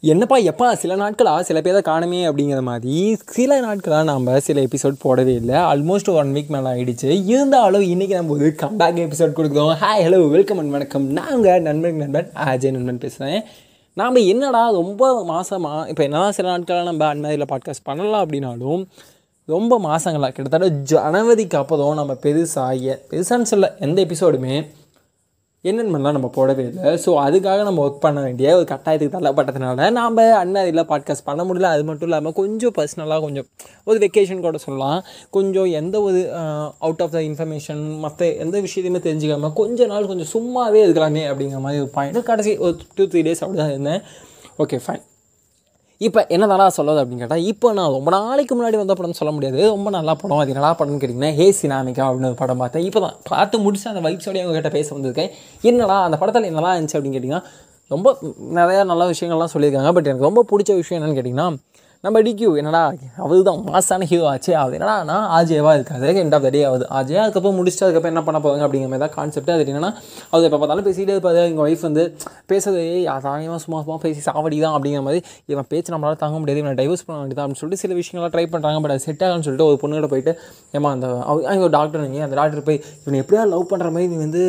என்னப்பா எப்பா சில நாட்களாக சில பேரை காணுமே அப்படிங்கிற மாதிரி சில நாட்களாக நாம் சில எபிசோட் போடவே இல்லை. ஆல்மோஸ்ட் ஒன் வீக் மேலே ஆகிடுச்சு இருந்தாலும் இன்றைக்கி நம்ம ஒரு கம்பேக் எபிசோட் கொடுக்குறோம். ஹாய் ஹலோ வெல்கம் அண்ட் வணக்கம். நாங்கள் நண்பன் நண்பன் அஜய் நண்பன் பேசுகிறேன் நாம் என்னடா ரொம்ப மாதமாக இப்போ என்னதான் சில நாட்களாக நம்ம அன்மதியில் பாட்காஸ்ட் பண்ணலாம் அப்படின்னாலும் ரொம்ப மாதங்களாக கிட்டத்தட்ட ஜனவரிக்கு அப்புறம் நம்ம பெருசாக பெருசான்னு சொல்ல எந்த எபிசோடுமே என்னென்னலாம் நம்ம போடவே இல்லை. ஸோ அதுக்காக நம்ம ஒர்க் பண்ண வேண்டிய ஒரு கட்டாயத்துக்கு தள்ளப்பட்டதுனால நாம் அண்ணாதில் பாட்காஸ்ட் பண்ண முடியல. அது மட்டும் இல்லாமல் கொஞ்சம் பர்சனலாக கொஞ்சம் ஒரு வெக்கேஷன் கூட சொல்லலாம். கொஞ்சம் எந்த ஒரு அவுட் ஆஃப் த இன்ஃபர்மேஷன் மற்ற எந்த விஷயத்தையுமே தெரிஞ்சுக்காம கொஞ்ச நாள் கொஞ்சம் சும்மாவே இருக்கலாமே அப்படிங்கிற மாதிரி ஒரு பாயிண்ட் கடைசி ஒரு டூ த்ரீ டேஸ் அப்படி தான் இருந்தேன். ஓகே ஃபைன் இப்போ என்ன தானா சொல்லுது அப்படின்னு கேட்டால் இப்போ நான் ரொம்ப நாளைக்கு முன்னாடி வந்த படம்னு சொல்ல முடியாது. ரொம்ப நல்லா படம். அது நல்லா படம்னு கேட்டிங்கன்னா ஹே சினாமிகா அப்படின்னு ஒரு படம் பார்த்தேன். இப்போ தான் பார்த்து முடிச்சு அந்த வைப்ஸோடய உங்ககிட்ட பேச வந்திருக்கேன். என்னடா அந்த படத்தில் என்னலாம் இருந்துச்சு அப்படின்னு கேட்டிங்கன்னா ரொம்ப நிறையா நல்ல விஷயங்கள்லாம் சொல்லியிருக்காங்க. பட் எனக்கு ரொம்ப பிடிச்ச விஷயம் என்னென்னு கேட்டிங்கன்னா நம்ம டிக்யூ என்னடா அவர் தான் மாசான ஹீரோ ஆச்சு அது என்னடா ஆஜேவா இருக்காது எண்ட் ஆஃப் த டே ஆகுது. ஆஜே அதுக்கப்புறம் முடிச்சுட்டு அதுக்கப்புறம் என்ன பண்ண போவாங்க அப்படிங்கிற மாதிரி தான் கான்செப்ட் அது என்னன்னா அவர் எப்போ பார்த்தாலும் பேசிகிட்டே இருப்பாரு. எங்கள் ஒய்ஃப் வந்து பேசுறது தானியமாக சும்மா சும்மா பேசி சாவடி தான் அப்படிங்கிற மாதிரி இவன் பேச்சு நம்மளால் தாங்க முடியாது. இவனை டைவர்ஸ் பண்ண வேண்டியது அப்படின்னு சொல்லிட்டு சில விஷயங்கள்லாம் ட்ரை பண்ணுறாங்க பட் அது செட் ஆகும்னு சொல்லிட்டு ஒரு பொண்ணுகிட்ட போயிட்டு ஏமா அந்த அவங்க ஒரு டாக்டர் நீங்கள் அந்த டாக்டர் போய் இவனை எப்படியா லவ் பண்ணுற மாதிரி நீ வந்து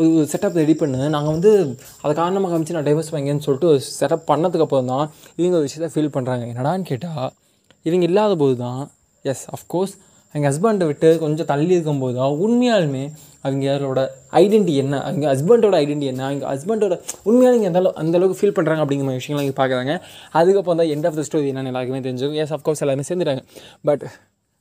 ஒரு செட்டப் ரெடி பண்ணு. நாங்கள் வந்து அதை காரணமாக காமிச்சு நான் டைவர்ஸ் வாங்கன்னு சொல்லிட்டு ஒரு செட்டப் பண்ணதுக்கு அப்புறம் தான் இவங்க ஒரு விஷயத்தை ஃபீல் பண்ணுறாங்க என்னடான்னு கேட்டால் இவங்க இல்லாத போது தான் எஸ் அஃப்கோர்ஸ் எங்கள் ஹஸ்பண்டை விட்டு கொஞ்சம் தள்ளி இருக்கும்போது தான் உண்மையாலுமே அவங்களோட ஐடென்டி என்ன அவங்க ஹஸ்பண்டோட ஐடென்டி என்ன அவங்க ஹஸ்பண்டோட உண்மையாக நீங்கள் அந்த அளவு அந்தளவுக்கு ஃபீல் பண்ணுறாங்க அப்படிங்கிற மாதிரி விஷயங்கள்லாம் இங்கே பார்க்குறாங்க அதுக்கப்புறம் தான் எண்ட் ஆஃப் த ஸ்டோரி என்னென்னு எல்லாருக்குமே தெரிஞ்சுக்கும் எஸ் அஃப்கோர்ஸ் எல்லாருமே சேர்ந்துட்டாங்க. பட்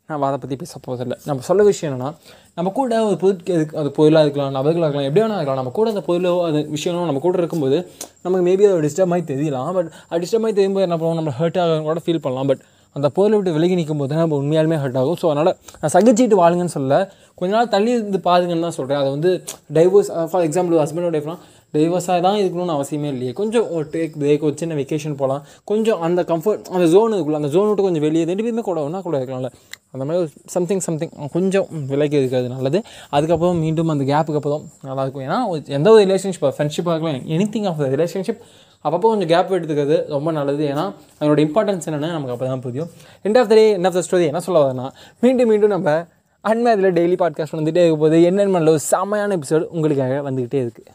நான் அதை பற்றி பேச போதில்லை நம்ம சொல்ல விஷயம் என்னென்னா நம்ம கூட ஒரு பொருட்கள் அது பொருளாக இருக்கலாம் நபர்களாக இருக்கலாம் எப்படி வேணால் இருக்கலாம் நம்ம கூட அந்த பொருளோ அது விஷயமோ நம்ம கூட இருக்கும்போது நமக்கு மேபி அது டிஸ்டர்ப் ஆகி தெரியலாம். பட் அது டிஸ்டர்ப் மாதிரி தெரியும்போது என்ன பண்ணுவோம்? நம்ம ஹர்ட் ஆக கூட ஃபீல் பண்ணலாம். பட் அந்த பொருளை விட்டு விலகி நிற்கும் போது நம்ம உண்மையாலுமே ஹர்ட் ஆகும். ஸோ அதனால் நான் சகிச்சிட்டு வாழுங்கன்னு சொல்ல கொஞ்ச நாள் தள்ளி இருந்து பாருங்கன்னு தான் சொல்கிறேன் அதை வந்து டைவர்ஸ் ஃபார் எக்ஸாம்பிள் ஹஸ்பண்டோட ஒய்ஃப்லாம் விவசாயம் தான் இருக்கணும்னு அவசியமே இல்லையே. கொஞ்சம் ஒரு டேக் பிரேக் ஒரு சின்ன வெக்கேஷன் போகலாம் கொஞ்சம் அந்த கம்ஃபர்ட் அந்த ஜோன் இருக்குள்ள அந்த ஜோன் விட்டு கொஞ்சம் வெளியே ரெண்டு பேருமே கூட ஒன்றா கூட இருக்கலாம்ல. அந்த மாதிரி சம்திங் சம்திங் கொஞ்சம் விலைக்கு இருக்கிறது நல்லது. அதுக்கப்புறம் மீண்டும் அந்த கேப்புக்கு அப்புறம் நல்லாயிருக்கும் ஏன்னா எந்த ஒரு ரிலேஷன்ஷிப் ஃப்ரெண்ட்ஷிப்பாக இருக்கலாம் any thing of the relationship அப்பப்போ கொஞ்சம் கேப் எடுத்துக்கிறது ரொம்ப நல்லது. ஏன்னா அதனோட இம்பார்ட்டன்ஸ் என்னென்னு நமக்கு அப்போ தான் புரியும். End of the day end of the story என்ன சொல்ல வரேன்னா மீண்டும் மீண்டும் நம்ம அன்மே டெய்லி பாட்காஸ்ட் வந்துகிட்டே இருக்க போது என்னென்ன செம்மையான எபிசோடு உங்களுக்காக வந்துக்கிட்டே இருக்குது